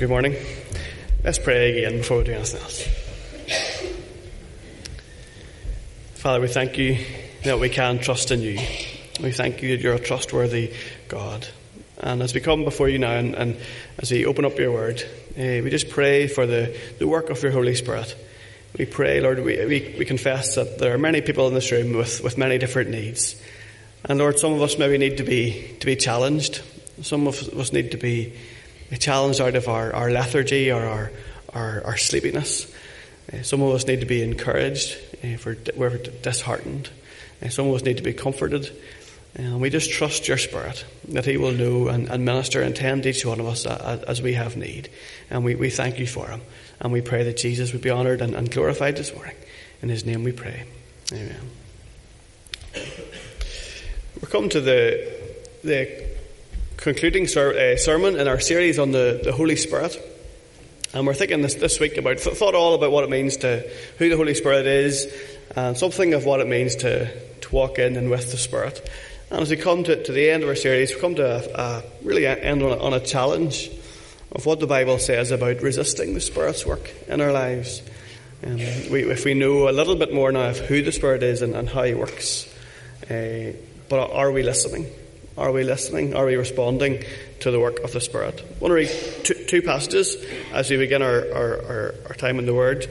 good morning. Let's pray again before we do anything else. Father, we thank you that we can trust in you. We thank you that you're a trustworthy God. And as we come before you now and, and as we open up your word, uh, we just pray for the, the work of your Holy Spirit. We pray, Lord, we, we, we confess that there are many people in this room with, with many different needs. And Lord, some of us maybe need to be, to be challenged. Some of us need to be challenged out of our, our lethargy or our, our, our sleepiness. Uh, some of us need to be encouraged uh, if we're, we're disheartened. Uh, some of us need to be comforted. And we just trust your Spirit that He will know and, and minister and tend each one of us as, as, we have need. And we, we thank you for Him. And we pray that Jesus would be honoured and, and glorified this morning. In His name we pray. Amen. We're come to the, the concluding ser- uh, sermon in our series on the, the Holy Spirit. And we're thinking this, this week about, thought all about what it means to, who the Holy Spirit is, and something of what it means to, to walk in and with the Spirit. And as we come to, to the end of our series, we come to a, a really end on a, on a challenge of what the Bible says about resisting the Spirit's work in our lives. Um, we, if we know a little bit more now of who the Spirit is and, and how He works, uh, but are we listening? Are we listening? Are we responding to the work of the Spirit? I want to read two, two passages as we begin our, our, our, our, time in the Word.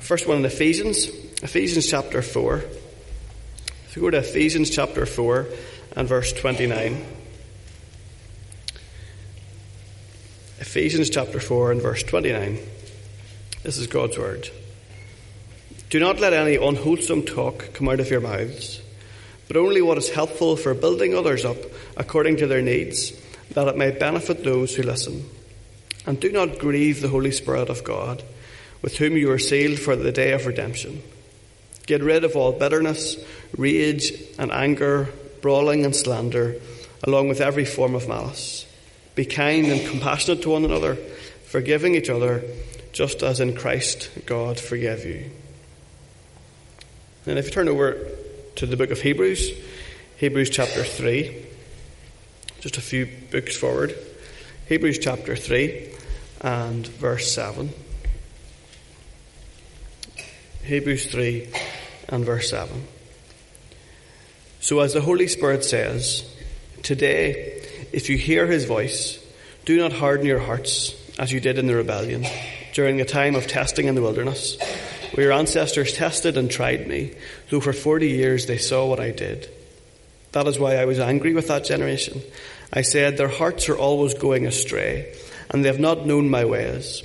First one in Ephesians, Ephesians chapter 4. If you go to Ephesians chapter 4 and verse 29. Ephesians chapter 4 and verse 29. This is God's Word. Do not let any unwholesome talk come out of your mouths but only what is helpful for building others up according to their needs, that it may benefit those who listen. And do not grieve the Holy Spirit of God, with whom you are sealed for the day of redemption. Get rid of all bitterness, rage, and anger, brawling and slander, along with every form of malice. Be kind and compassionate to one another, forgiving each other, just as in Christ God forgave you. And if you turn over to the book of Hebrews, Hebrews chapter 3, just a few books forward. Hebrews chapter 3 and verse 7. Hebrews 3 and verse 7. So, as the Holy Spirit says, Today, if you hear his voice, do not harden your hearts as you did in the rebellion during the time of testing in the wilderness where your ancestors tested and tried me, though for forty years they saw what I did. That is why I was angry with that generation. I said, Their hearts are always going astray, and they have not known my ways.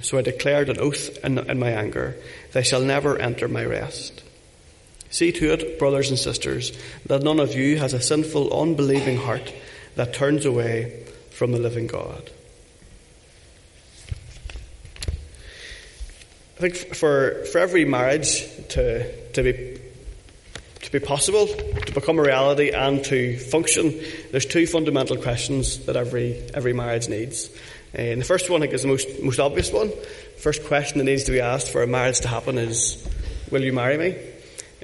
So I declared an oath in, in my anger, They shall never enter my rest. See to it, brothers and sisters, that none of you has a sinful, unbelieving heart that turns away from the living God. Think for, for every marriage to, to be to be possible, to become a reality, and to function, there's two fundamental questions that every every marriage needs. And the first one, I think, is the most most obvious one. First question that needs to be asked for a marriage to happen is, "Will you marry me?"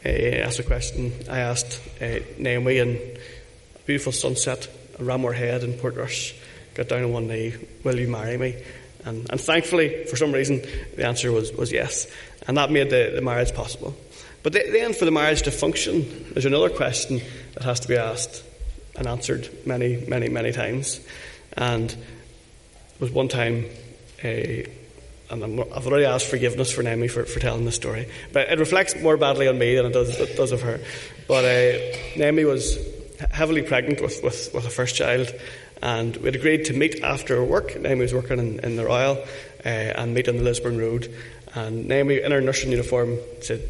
Uh, that's a question I asked uh, Naomi in a beautiful sunset Ramore Head in Portrush. Got down on one knee. "Will you marry me?" And, and thankfully, for some reason, the answer was, was yes. And that made the, the marriage possible. But then, for the marriage to function, there's another question that has to be asked and answered many, many, many times. And was one time, a, and i have already asked forgiveness for Naomi for, for telling this story, but it reflects more badly on me than it does, it does of her. But uh, Naomi was heavily pregnant with, with, with a first child, and we'd agreed to meet after work. Naomi was working in, in the Royal uh, and meet on the Lisburn Road. And Naomi, in her nursing uniform, said,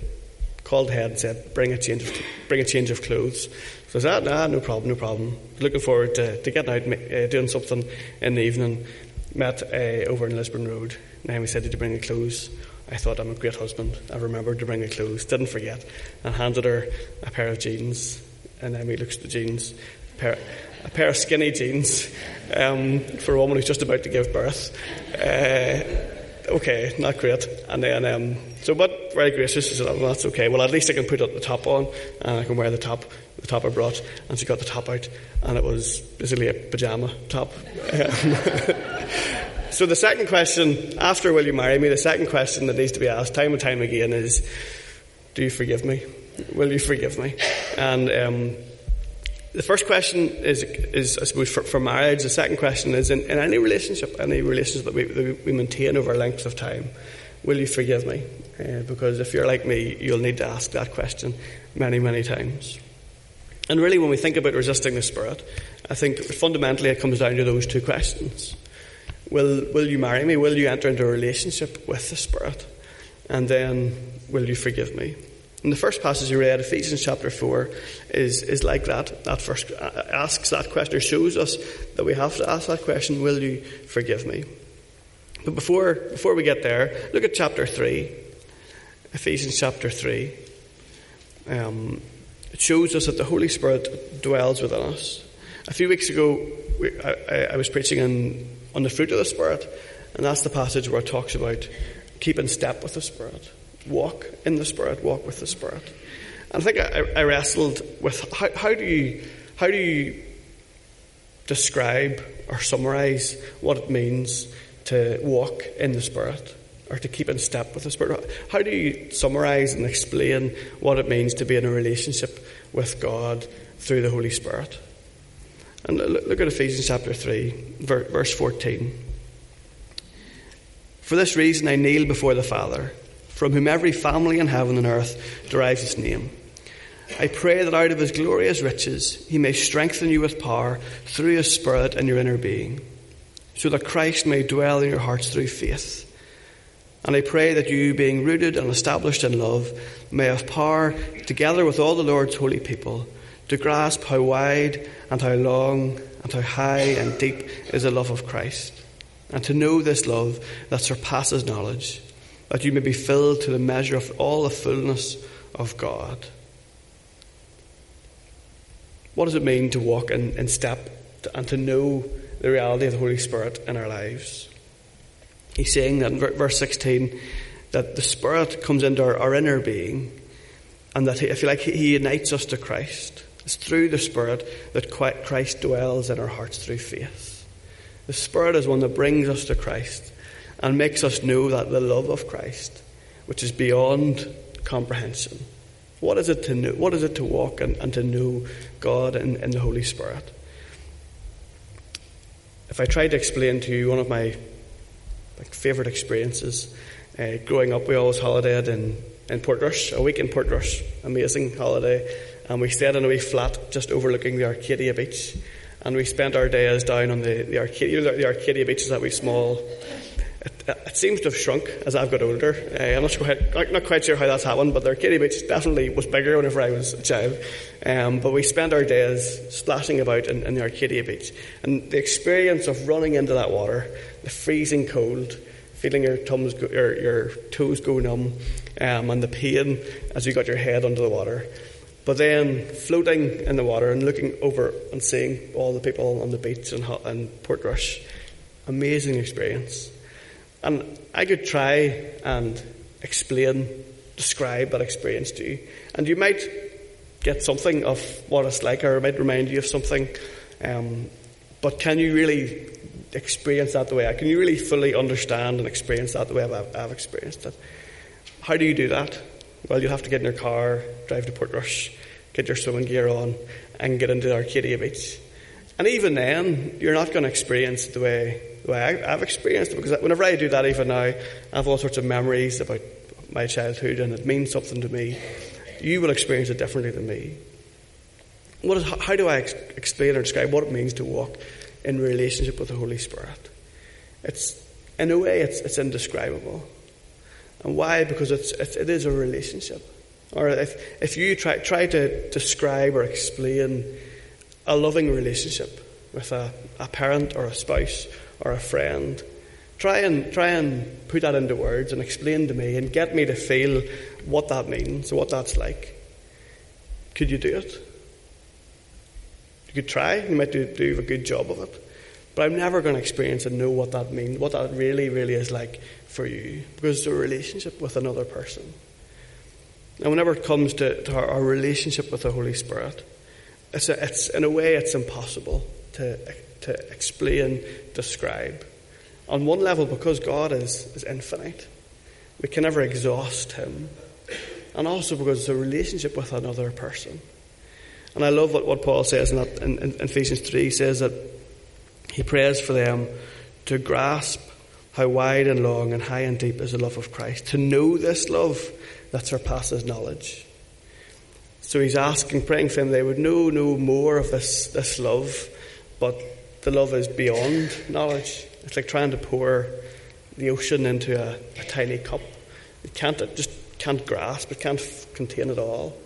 called ahead and said, bring a change of, bring a change of clothes. So I said, ah, no problem, no problem. Looking forward to, to getting out, uh, doing something in the evening. Met uh, over in Lisburn Road. Naomi said, did you bring the clothes? I thought I'm a great husband. I remembered to bring the clothes, didn't forget, and handed her a pair of jeans. And Naomi looks at the jeans, pair, a pair of skinny jeans um, for a woman who's just about to give birth. Uh, okay, not great. And then, um, so, but very gracious. She said, oh, well, that's okay. Well, at least I can put the top on and I can wear the top, the top I brought. And she got the top out and it was basically a pajama top. so so the second question, after will you marry me, the second question that needs to be asked time and time again is, do you forgive me? Will you forgive me? And um, the first question is, is I suppose, for, for marriage. The second question is, in, in any relationship, any relationship that we, that we maintain over lengths of time, will you forgive me? Uh, because if you're like me, you'll need to ask that question many, many times. And really, when we think about resisting the Spirit, I think fundamentally it comes down to those two questions. Will, will you marry me? Will you enter into a relationship with the Spirit? And then, will you forgive me? And the first passage you read, Ephesians chapter 4, is, is like that. That first uh, asks that question, or shows us that we have to ask that question, Will you forgive me? But before, before we get there, look at chapter 3. Ephesians chapter 3. Um, it shows us that the Holy Spirit dwells within us. A few weeks ago, we, I, I, was preaching in, on the fruit of the Spirit, and that's the passage where it talks about keeping step with the Spirit. Walk in the Spirit, walk with the Spirit. And I think I, I wrestled with how, how, do you how do you describe or summarize what it means to walk in the Spirit or to keep in step with the Spirit? How do you summarize and explain what it means to be in a relationship with God through the Holy Spirit? And look at Ephesians chapter 3, verse 14. For this reason I kneel before the Father, from whom every family in heaven and earth derives its name. I pray that out of his glorious riches he may strengthen you with power through his Spirit in your inner being, so that Christ may dwell in your hearts through faith. And I pray that you, being rooted and established in love, may have power, together with all the Lord's holy people, to grasp how wide and how long and how high and deep is the love of Christ, and to know this love that surpasses knowledge, that you may be filled to the measure of all the fullness of God. What does it mean to walk in, in step and to know the reality of the Holy Spirit in our lives? He's saying that in verse 16 that the Spirit comes into our, our inner being and that, if you like, He unites us to Christ. It's through the Spirit that Christ dwells in our hearts through faith. The Spirit is one that brings us to Christ and makes us know that the love of Christ, which is beyond comprehension. What is it to know? What is it to walk and, and to know God and, and the Holy Spirit? If I try to explain to you one of my like favourite experiences. Uh, growing up, we always holidayed in, in Portrush, a week in Portrush. Amazing holiday. And we stayed in a wee flat just overlooking the Arcadia beach. And we spent our days down on the, the Arcadia, the Arcadia beach is that wee small it, seems to have shrunk as I've got older. Uh, I'm not, how, not quite sure how that's happened, but the Arcadia Beach definitely was bigger whenever I was a child. Um, but we spent our days splashing about in, in, the Arcadia Beach. And the experience of running into that water, the freezing cold, feeling your, tums go, your, your toes go numb, um, and the pain as you got your head under the water. But then floating in the water and looking over and seeing all the people on the beach and, in Portrush. Amazing experience. And I could try and explain, describe that experience to you. And you might get something of what it's like, or it might remind you of something. Um, but can you really experience that the way I can? You really fully understand and experience that the way I've, I've experienced it? How do you do that? Well, you'll have to get in your car, drive to Portrush, get your swimming gear on, and get into the Arcadia Beach. And even then, you're not going to experience the way the way I, have experienced it. Because whenever I do that, even now, I have all sorts of memories about my childhood, and it means something to me. You will experience it differently than me. What is, how do I ex- explain or describe what it means to walk in relationship with the Holy Spirit? It's in a way, it's, it's indescribable. And why? Because it's, it's it is a relationship. Or if, if you try, try to describe or explain a loving relationship with a, a parent or a spouse or a friend. Try and, try and put that into words and explain to me and get me to feel what that means, what that's like. Could you do it? You could try, you might do, do a good job of it. But I'm never going to experience and know what that means, what that really, really is like for you, because it's a relationship with another person. And whenever it comes to, to our, our, relationship with the Holy Spirit, it's, a, it's in a way it's impossible to to explain, describe. On one level, because God is, is infinite, we can never exhaust Him. And also because it's a relationship with another person. And I love what, what Paul says in, that, in, in Ephesians 3. He says that he prays for them to grasp how wide and long and high and deep is the love of Christ, to know this love that surpasses knowledge. So he's asking, praying for them, they would know, know more of this, this love, but the love is beyond knowledge. It's like trying to pour the ocean into a, a tiny cup. It can't, it just can't grasp, it can't f- contain it all.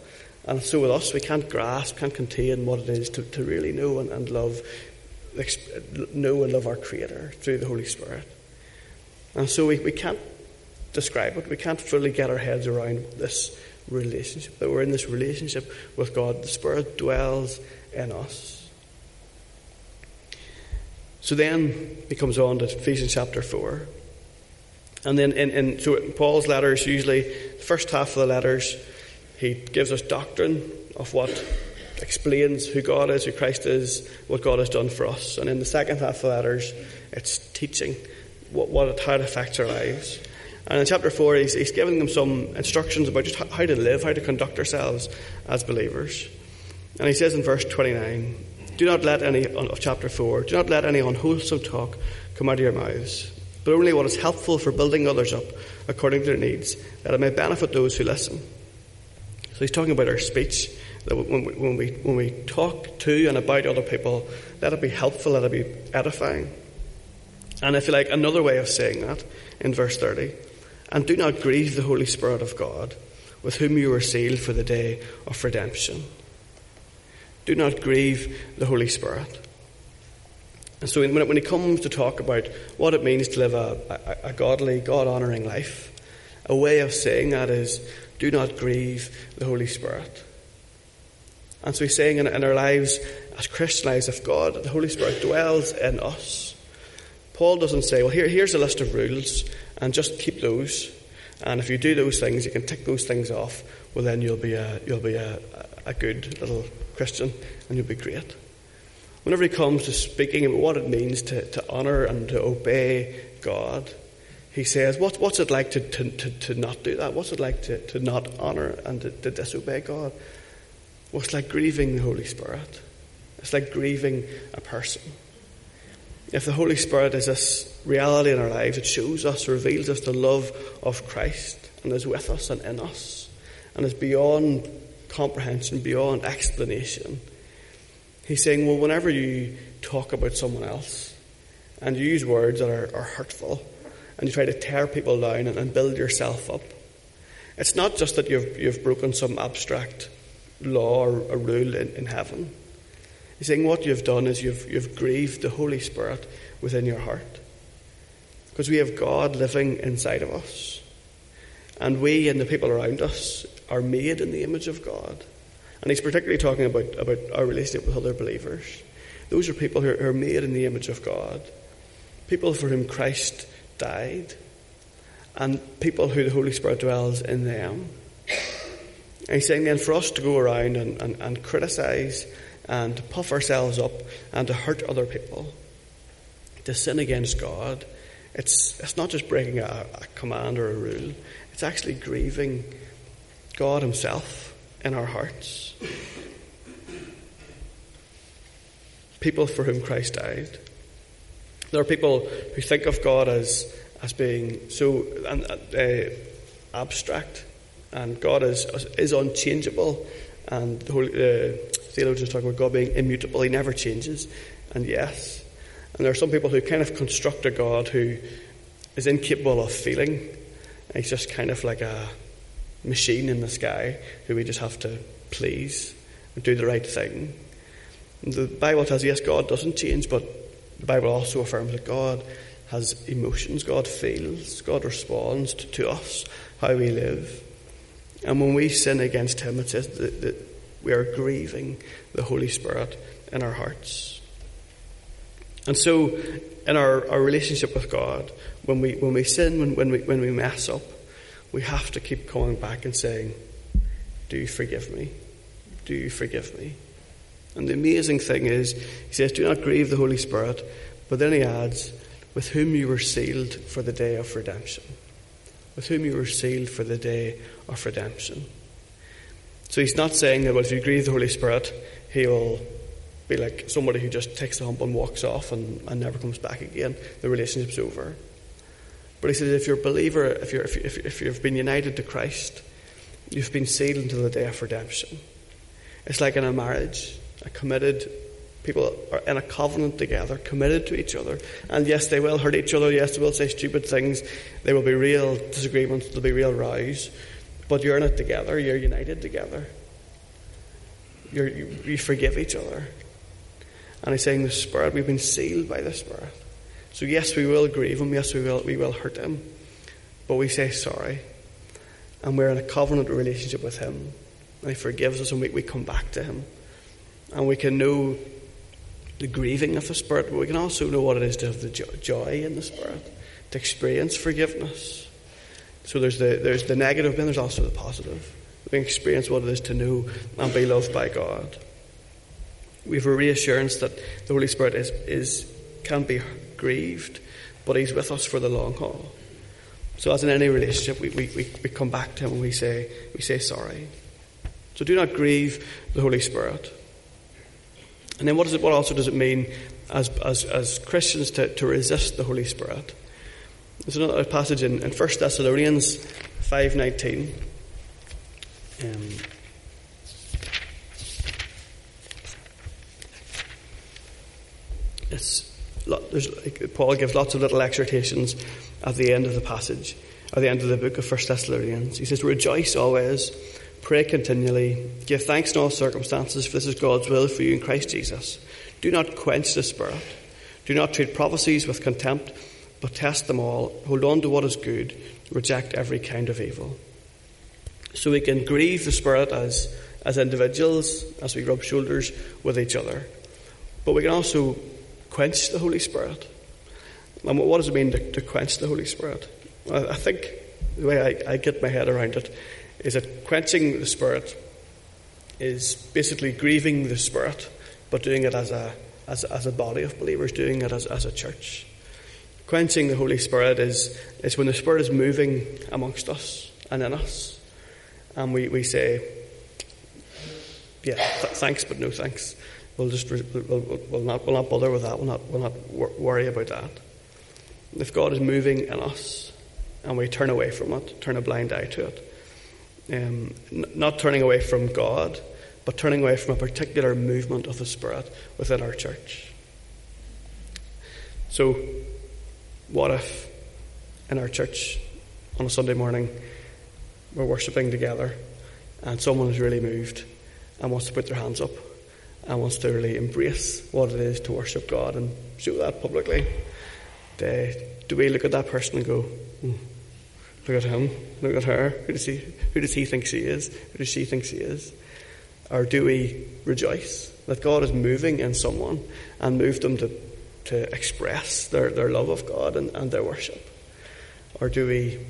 And so with us, we can't grasp, can't contain what it is to, to really know and, and love, know and love our Creator through the Holy Spirit. And so we, we can't describe it, we can't fully get our heads around this relationship, that we're in this relationship with God. The Spirit dwells in us. So then he comes on to Ephesians chapter 4. And then in, in so Paul's letters, usually the first half of the letters, he gives us doctrine of what explains who God is, who Christ is, what God has done for us. And in the second half of the letters, it's teaching what, what how it affects our lives. And in chapter 4, he's, he's giving them some instructions about just how to live, how to conduct ourselves as believers. And he says in verse 29, do not let any, of chapter 4, do not let any unwholesome talk come out of your mouths, but only what is helpful for building others up according to their needs, that it may benefit those who listen. So he's talking about our speech, that when we, when we, when we talk to and about other people, let it be helpful, let it be edifying. And if you like, another way of saying that in verse 30, and do not grieve the Holy Spirit of God, with whom you were sealed for the day of redemption. Do not grieve the Holy Spirit. And so when it, when it comes to talk about what it means to live a, a, a godly, God honouring life, a way of saying that is do not grieve the Holy Spirit. And so he's saying in, in our lives, as Christian lives if God, the Holy Spirit dwells in us. Paul doesn't say, well, here, here's a list of rules, and just keep those. And if you do those things, you can tick those things off. Well, then you'll be a, you'll be a, a good little Christian, and you'll be great. Whenever he comes to speaking about what it means to, to honour and to obey God, he says, what, What's it like to, to, to, to, not do that? What's it like to, to not honour and to, to disobey God? Well, it's like grieving the Holy Spirit. It's like grieving a person. If the Holy Spirit is this reality in our lives, it shows us, reveals us the love of Christ and is with us and in us and is beyond comprehension, beyond explanation. He's saying, well, whenever you talk about someone else and you use words that are, are hurtful and you try to tear people down and, and build yourself up, it's not just that you've, you've broken some abstract law or a rule in, in heaven. He's saying what you've done is you've, you've grieved the Holy Spirit within your heart. Because we have God living inside of us. And we and the people around us are made in the image of God. And he's particularly talking about, about our relationship with other believers. Those are people who are, made in the image of God, people for whom Christ died, and people who the Holy Spirit dwells in them. And he's saying then for us to go around and, and, and criticize and to puff ourselves up and to hurt other people, to sin against God, it's, it's not just breaking a, a command or a rule, it's actually grieving God Himself in our hearts. People for whom Christ died. There are people who think of God as, as being so uh, abstract, and God is, is unchangeable, and the Holy, uh, theologians talk about God being immutable, He never changes, and yes. And there are some people who kind of construct a God who is incapable of feeling. He's just kind of like a machine in the sky who we just have to please and do the right thing. And the Bible tells yes, God doesn't change, but the Bible also affirms that God has emotions, God feels, God responds to, to us, how we live. And when we sin against Him, it says that, that we are grieving the Holy Spirit in our hearts. And so, in our, our relationship with God, when we, when we sin, when, when, we, when we mess up, we have to keep coming back and saying, Do you forgive me? Do you forgive me? And the amazing thing is, he says, Do not grieve the Holy Spirit, but then he adds, with whom you were sealed for the day of redemption. With whom you were sealed for the day of redemption. So he's not saying that, well, if you grieve the Holy Spirit, he will be like somebody who just takes the hump and walks off and, and never comes back again. The relationship's over. But he says if you're a believer, if, you're, if, you, if you've been united to Christ, you've been sealed until the day of redemption. It's like in a marriage, a committed people are in a covenant together, committed to each other. And yes, they will hurt each other. Yes, they will say stupid things. There will be real disagreements. There'll be real rows. But you're in it together. You're united together. You're, you, you forgive each other. And he's saying the Spirit, we've been sealed by the Spirit. So yes, we will grieve him. Yes, we will, we will hurt him. But we say sorry. And we're in a covenant relationship with him. And he forgives us and we, we come back to him. And we can know the grieving of the Spirit, but we can also know what it is to have the joy in the Spirit, to experience forgiveness. So there's the, there's the negative, and there's also the positive. We experience what it is to know and be loved by God we have a reassurance that the Holy Spirit is, is, can be grieved, but He's with us for the long haul. So, as in any relationship, we, we, we come back to Him and we say, we say sorry. So, do not grieve the Holy Spirit. And then, what, is it, what also does it mean as, as, as Christians to, to resist the Holy Spirit? There's another passage in, in 1 Thessalonians 5.19. Um, It's, Paul gives lots of little exhortations at the end of the passage, at the end of the book of 1 Thessalonians. He says, Rejoice always, pray continually, give thanks in all circumstances, for this is God's will for you in Christ Jesus. Do not quench the Spirit. Do not treat prophecies with contempt, but test them all. Hold on to what is good. Reject every kind of evil. So we can grieve the Spirit as, as individuals, as we rub shoulders with each other. But we can also quench the Holy Spirit. And what does it mean to, to quench the Holy Spirit? I, think the way I, I get my head around it is that quenching the Spirit is basically grieving the Spirit, but doing it as a, as, as a body of believers, doing it as, as a church. Quenching the Holy Spirit is, is when the Spirit is moving amongst us and in us, and we, we say, yeah, th- thanks, but no thanks. We'll just we'll, we'll, not we'll not bother with that. We'll not we'll not worry about that. If God is moving in us, and we turn away from it, turn a blind eye to it, um, n- not turning away from God, but turning away from a particular movement of the Spirit within our church. So, what if in our church on a Sunday morning we're worshipping together and someone is really moved and wants to put their hands up and wants to really embrace what it is to worship God and show that publicly. do we look at that person and go, mm, look at him, look at her, who does, he, who does he think she is, who does she think she is? Or do we rejoice that God is moving in someone and moved them to, to express their, their love of God and, and their worship? Or do we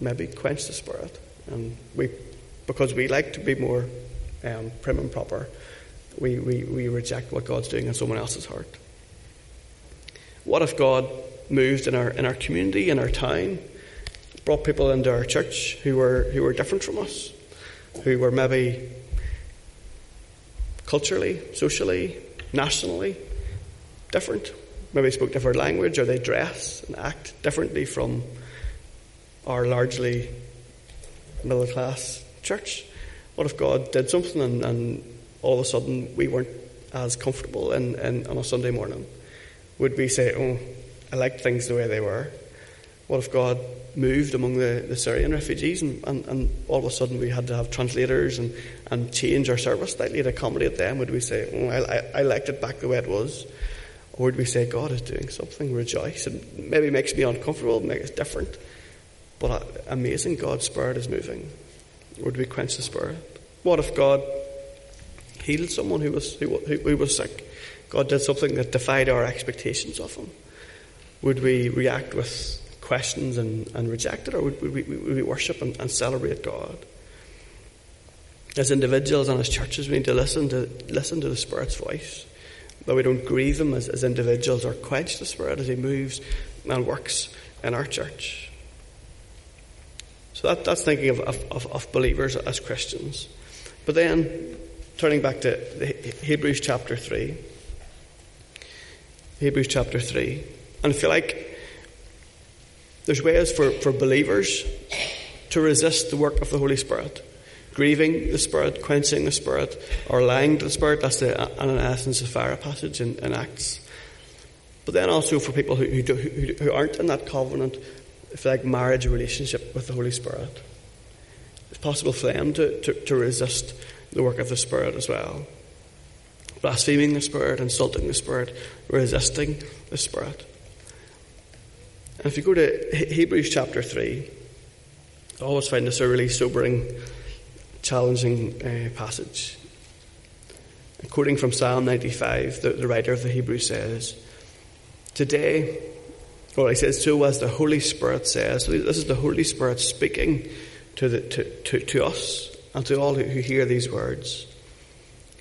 maybe quench the spirit and we because we like to be more um, prim and proper we, we, we reject what God's doing in someone else's heart. What if God moved in our, in our community, in our town, brought people into our church who were, who were different from us, who were maybe culturally, socially, nationally different, maybe spoke different language, or they dress and act differently from our largely middle class church? What if God did something and, and all of a sudden we weren't as comfortable in, in, on a Sunday morning? Would we say, oh, I liked things the way they were? What if God moved among the, the Syrian refugees and, and, and, all of a sudden we had to have translators and, and change our service slightly to accommodate them? Would we say, oh, I, I, I liked it back the way it was? Would we say, God is doing something, rejoice? It maybe makes me uncomfortable, makes it different. But amazing, God's Spirit is moving. Would we quench the Spirit? What if God healed someone who was, who, who was sick. God did something that defied our expectations of him. Would we react with questions and, and reject it, or would we, would we worship and, and celebrate God? As individuals and as churches, we need to listen to listen to the Spirit's voice that we don't grieve Him as, as individuals or quench the Spirit as He moves and works in our church. So that, that's thinking of, of, of believers as Christians. But then, turning back to Hebrews chapter 3. Hebrews chapter 3. And I feel like there's ways for, for believers to resist the work of the Holy Spirit. Grieving the Spirit, quenching the Spirit, or lying to the Spirit. That's the Ananias and Sapphira passage in, in Acts. But then also for people who, who, do, who, who aren't in that covenant, if like marriage relationship with the Holy Spirit, it's possible for them to, to, to resist the work of the Spirit as well. Blaspheming the Spirit, insulting the Spirit, resisting the Spirit. And if you go to Hebrews chapter 3, I always find this a really sobering, challenging uh, passage. Quoting from Psalm 95, the, the writer of the Hebrew says, Today, well, he says, so as the Holy Spirit says, so this is the Holy Spirit speaking to, the, to, to, to us and to all who, who hear these words.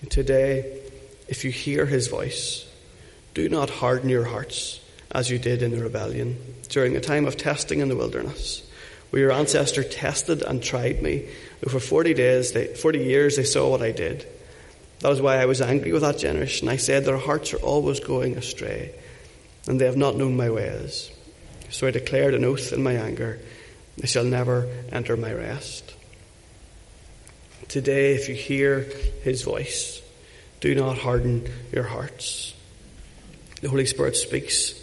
Today, if you hear his voice, do not harden your hearts as you did in the rebellion during the time of testing in the wilderness, where your ancestor tested and tried me. For 40 days, they, 40 years, they saw what I did. That was why I was angry with that generation. I said, Their hearts are always going astray, and they have not known my ways. So I declared an oath in my anger, They shall never enter my rest. Today, if you hear his voice, do not harden your hearts. The Holy Spirit speaks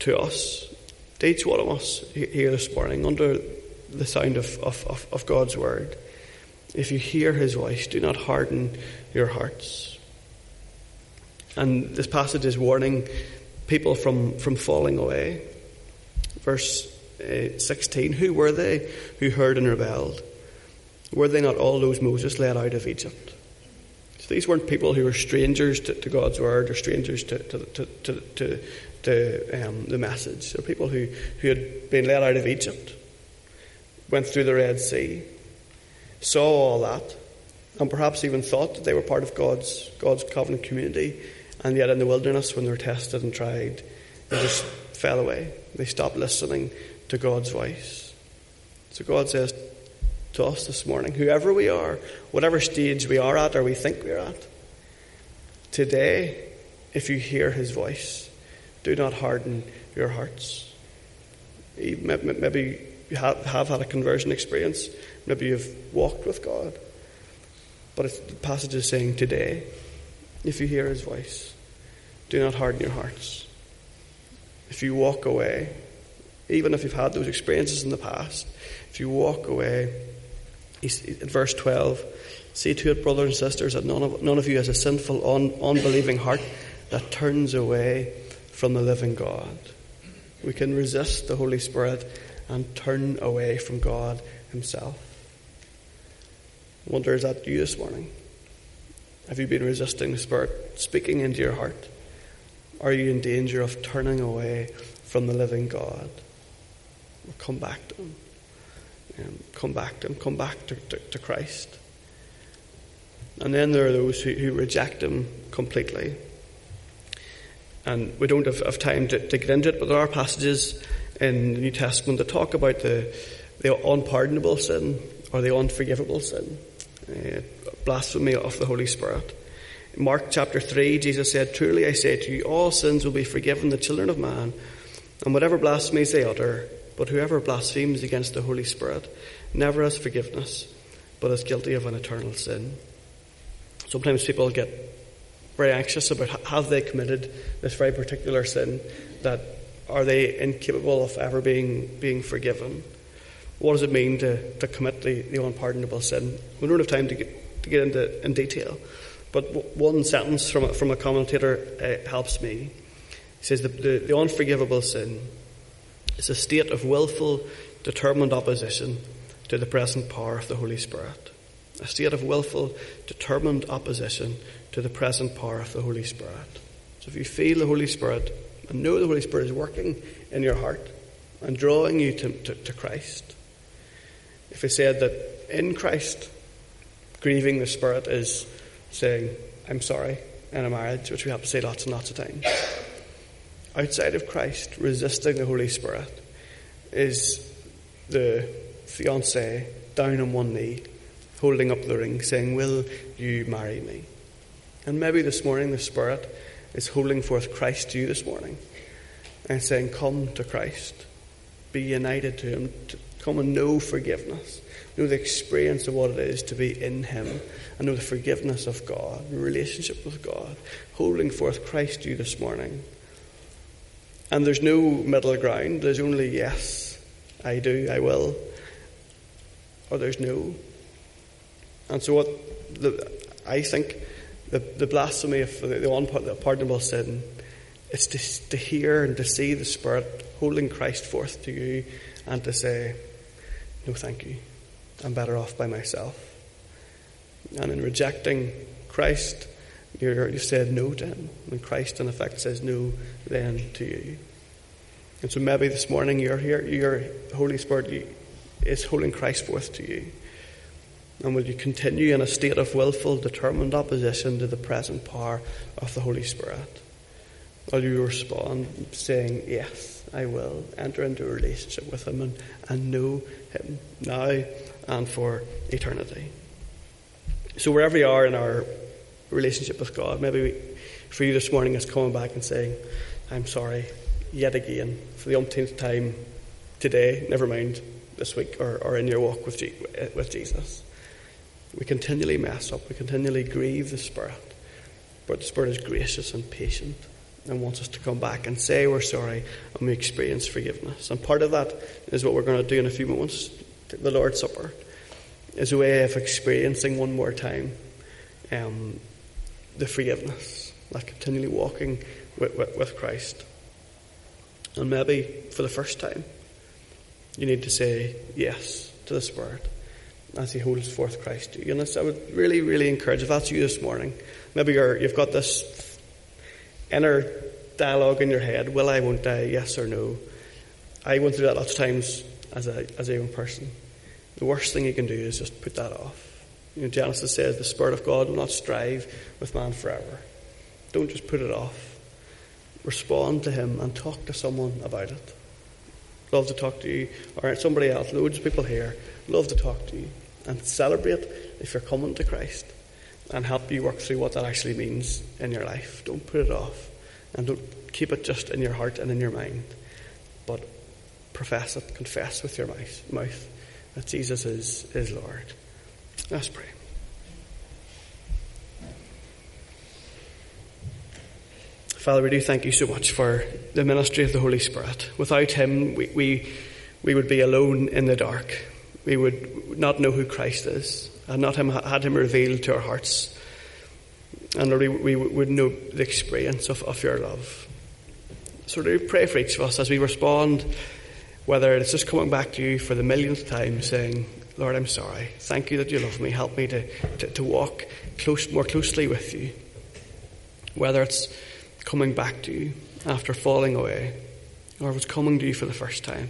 to us, to each one of us here this morning, under the sound of, of, of God's word. If you hear his voice, do not harden your hearts. And this passage is warning people from, from falling away. Verse uh, 16 Who were they who heard and rebelled? Were they not all those Moses led out of Egypt? So these weren't people who were strangers to, to God's word or strangers to, to, to, to, to um, the message. They're people who, who had been led out of Egypt, went through the Red Sea, saw all that, and perhaps even thought that they were part of God's, God's covenant community, and yet in the wilderness, when they were tested and tried, they just fell away. They stopped listening to God's voice. So God says to us this morning, whoever we are, whatever stage we are at or we think we're at, today, if you hear his voice, do not harden your hearts. Maybe you have, have had a conversion experience. Maybe you've walked with God. But the passage is saying today, if you hear his voice, do not harden your hearts. If you walk away, even if you've had those experiences in the past, if you walk away, in verse 12, see to it, brothers and sisters, that none of, none of you has a sinful, un, unbelieving heart that turns away from the living God. We can resist the Holy Spirit and turn away from God Himself. I wonder, is that you this morning? Have you been resisting the Spirit speaking into your heart? Are you in danger of turning away from the living God? Well, come back to Him. Um, come back to Him. Come back to, to, to Christ. And then there are those who, who reject Him completely. And we don't have, have time to, to, get into it, but there are passages in the New Testament that talk about the, the unpardonable sin or the unforgivable sin, uh, blasphemy of the Holy Spirit. In Mark chapter 3, Jesus said, Truly I say to you, all sins will be forgiven the children of man, and whatever blasphemies they utter, but whoever blasphemes against the Holy Spirit never has forgiveness, but is guilty of an eternal sin. Sometimes people get very anxious about have they committed this very particular sin that are they incapable of ever being being forgiven? What does it mean to, to commit the, the unpardonable sin? We don't have time to get to get into in detail but one sentence from a, from a commentator uh, helps me. He says the, the, the unforgivable sin is a state of willful determined opposition to the present power of the Holy Spirit. A state of willful determined opposition to the present power of the Holy Spirit. So if you feel the Holy Spirit and know the Holy Spirit is working in your heart and drawing you to, to, to Christ, if I said that in Christ, grieving the Spirit is saying, I'm sorry, in a marriage, which we have to say lots and lots of times, outside of Christ, resisting the Holy Spirit, is the fiance down on one knee, holding up the ring, saying, Will you marry me? And maybe this morning the Spirit is holding forth Christ to you this morning and saying, Come to Christ, be united to Him, come and know forgiveness, know the experience of what it is to be in Him, and know the forgiveness of God, relationship with God, holding forth Christ to you this morning. And there's no middle ground, there's only yes, I do, I will, or there's no. And so, what the, I think the, the blasphemy of the, the unpardonable sin is to, to hear and to see the Spirit holding Christ forth to you and to say, No, thank you. I'm better off by myself. And in rejecting Christ, you said no to him. And Christ, in effect, says no then to you. And so maybe this morning you're here, your Holy Spirit is holding Christ forth to you. And will you continue in a state of willful, determined opposition to the present power of the Holy Spirit? Will you respond saying, Yes, I will enter into a relationship with Him and, and know Him now and for eternity? So, wherever you are in our relationship with God, maybe we, for you this morning is coming back and saying, I'm sorry yet again for the umpteenth time today, never mind this week or, or in your walk with, G- with Jesus. We continually mess up, we continually grieve the Spirit, but the Spirit is gracious and patient and wants us to come back and say we're sorry and we experience forgiveness. And part of that is what we're going to do in a few moments the Lord's Supper is a way of experiencing one more time um, the forgiveness, like continually walking with, with, with Christ. And maybe for the first time, you need to say yes to the Spirit as He holds forth Christ to you. And I would really, really encourage, if that's you this morning, maybe you have got this inner dialogue in your head will I, won't I, yes or no. I went through that lots of times as a, as a young person. The worst thing you can do is just put that off. You know, Genesis says the Spirit of God will not strive with man forever. Don't just put it off. Respond to Him and talk to someone about it. Love to talk to you or somebody else. Loads of people here love to talk to you and celebrate if you're coming to Christ and help you work through what that actually means in your life. Don't put it off and don't keep it just in your heart and in your mind, but profess it, confess with your mouth that Jesus is, is Lord. Let's pray. Father, we do thank you so much for the ministry of the Holy Spirit. Without Him, we, we, we would be alone in the dark. We would not know who Christ is, and not him, had Him revealed to our hearts. And Lord, we, would know the experience of, of your love. So, do pray for each of us as we respond, whether it's just coming back to you for the millionth time, saying, Lord, I'm sorry. Thank you that you love me. Help me to, to, to walk close, more closely with you. Whether it's coming back to you after falling away, or if it's coming to you for the first time.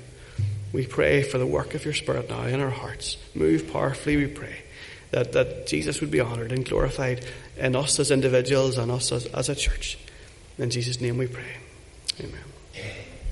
We pray for the work of your Spirit now in our hearts. Move powerfully, we pray, that, that Jesus would be honoured and glorified in us as individuals and us as, as a church. In Jesus' name we pray. Amen.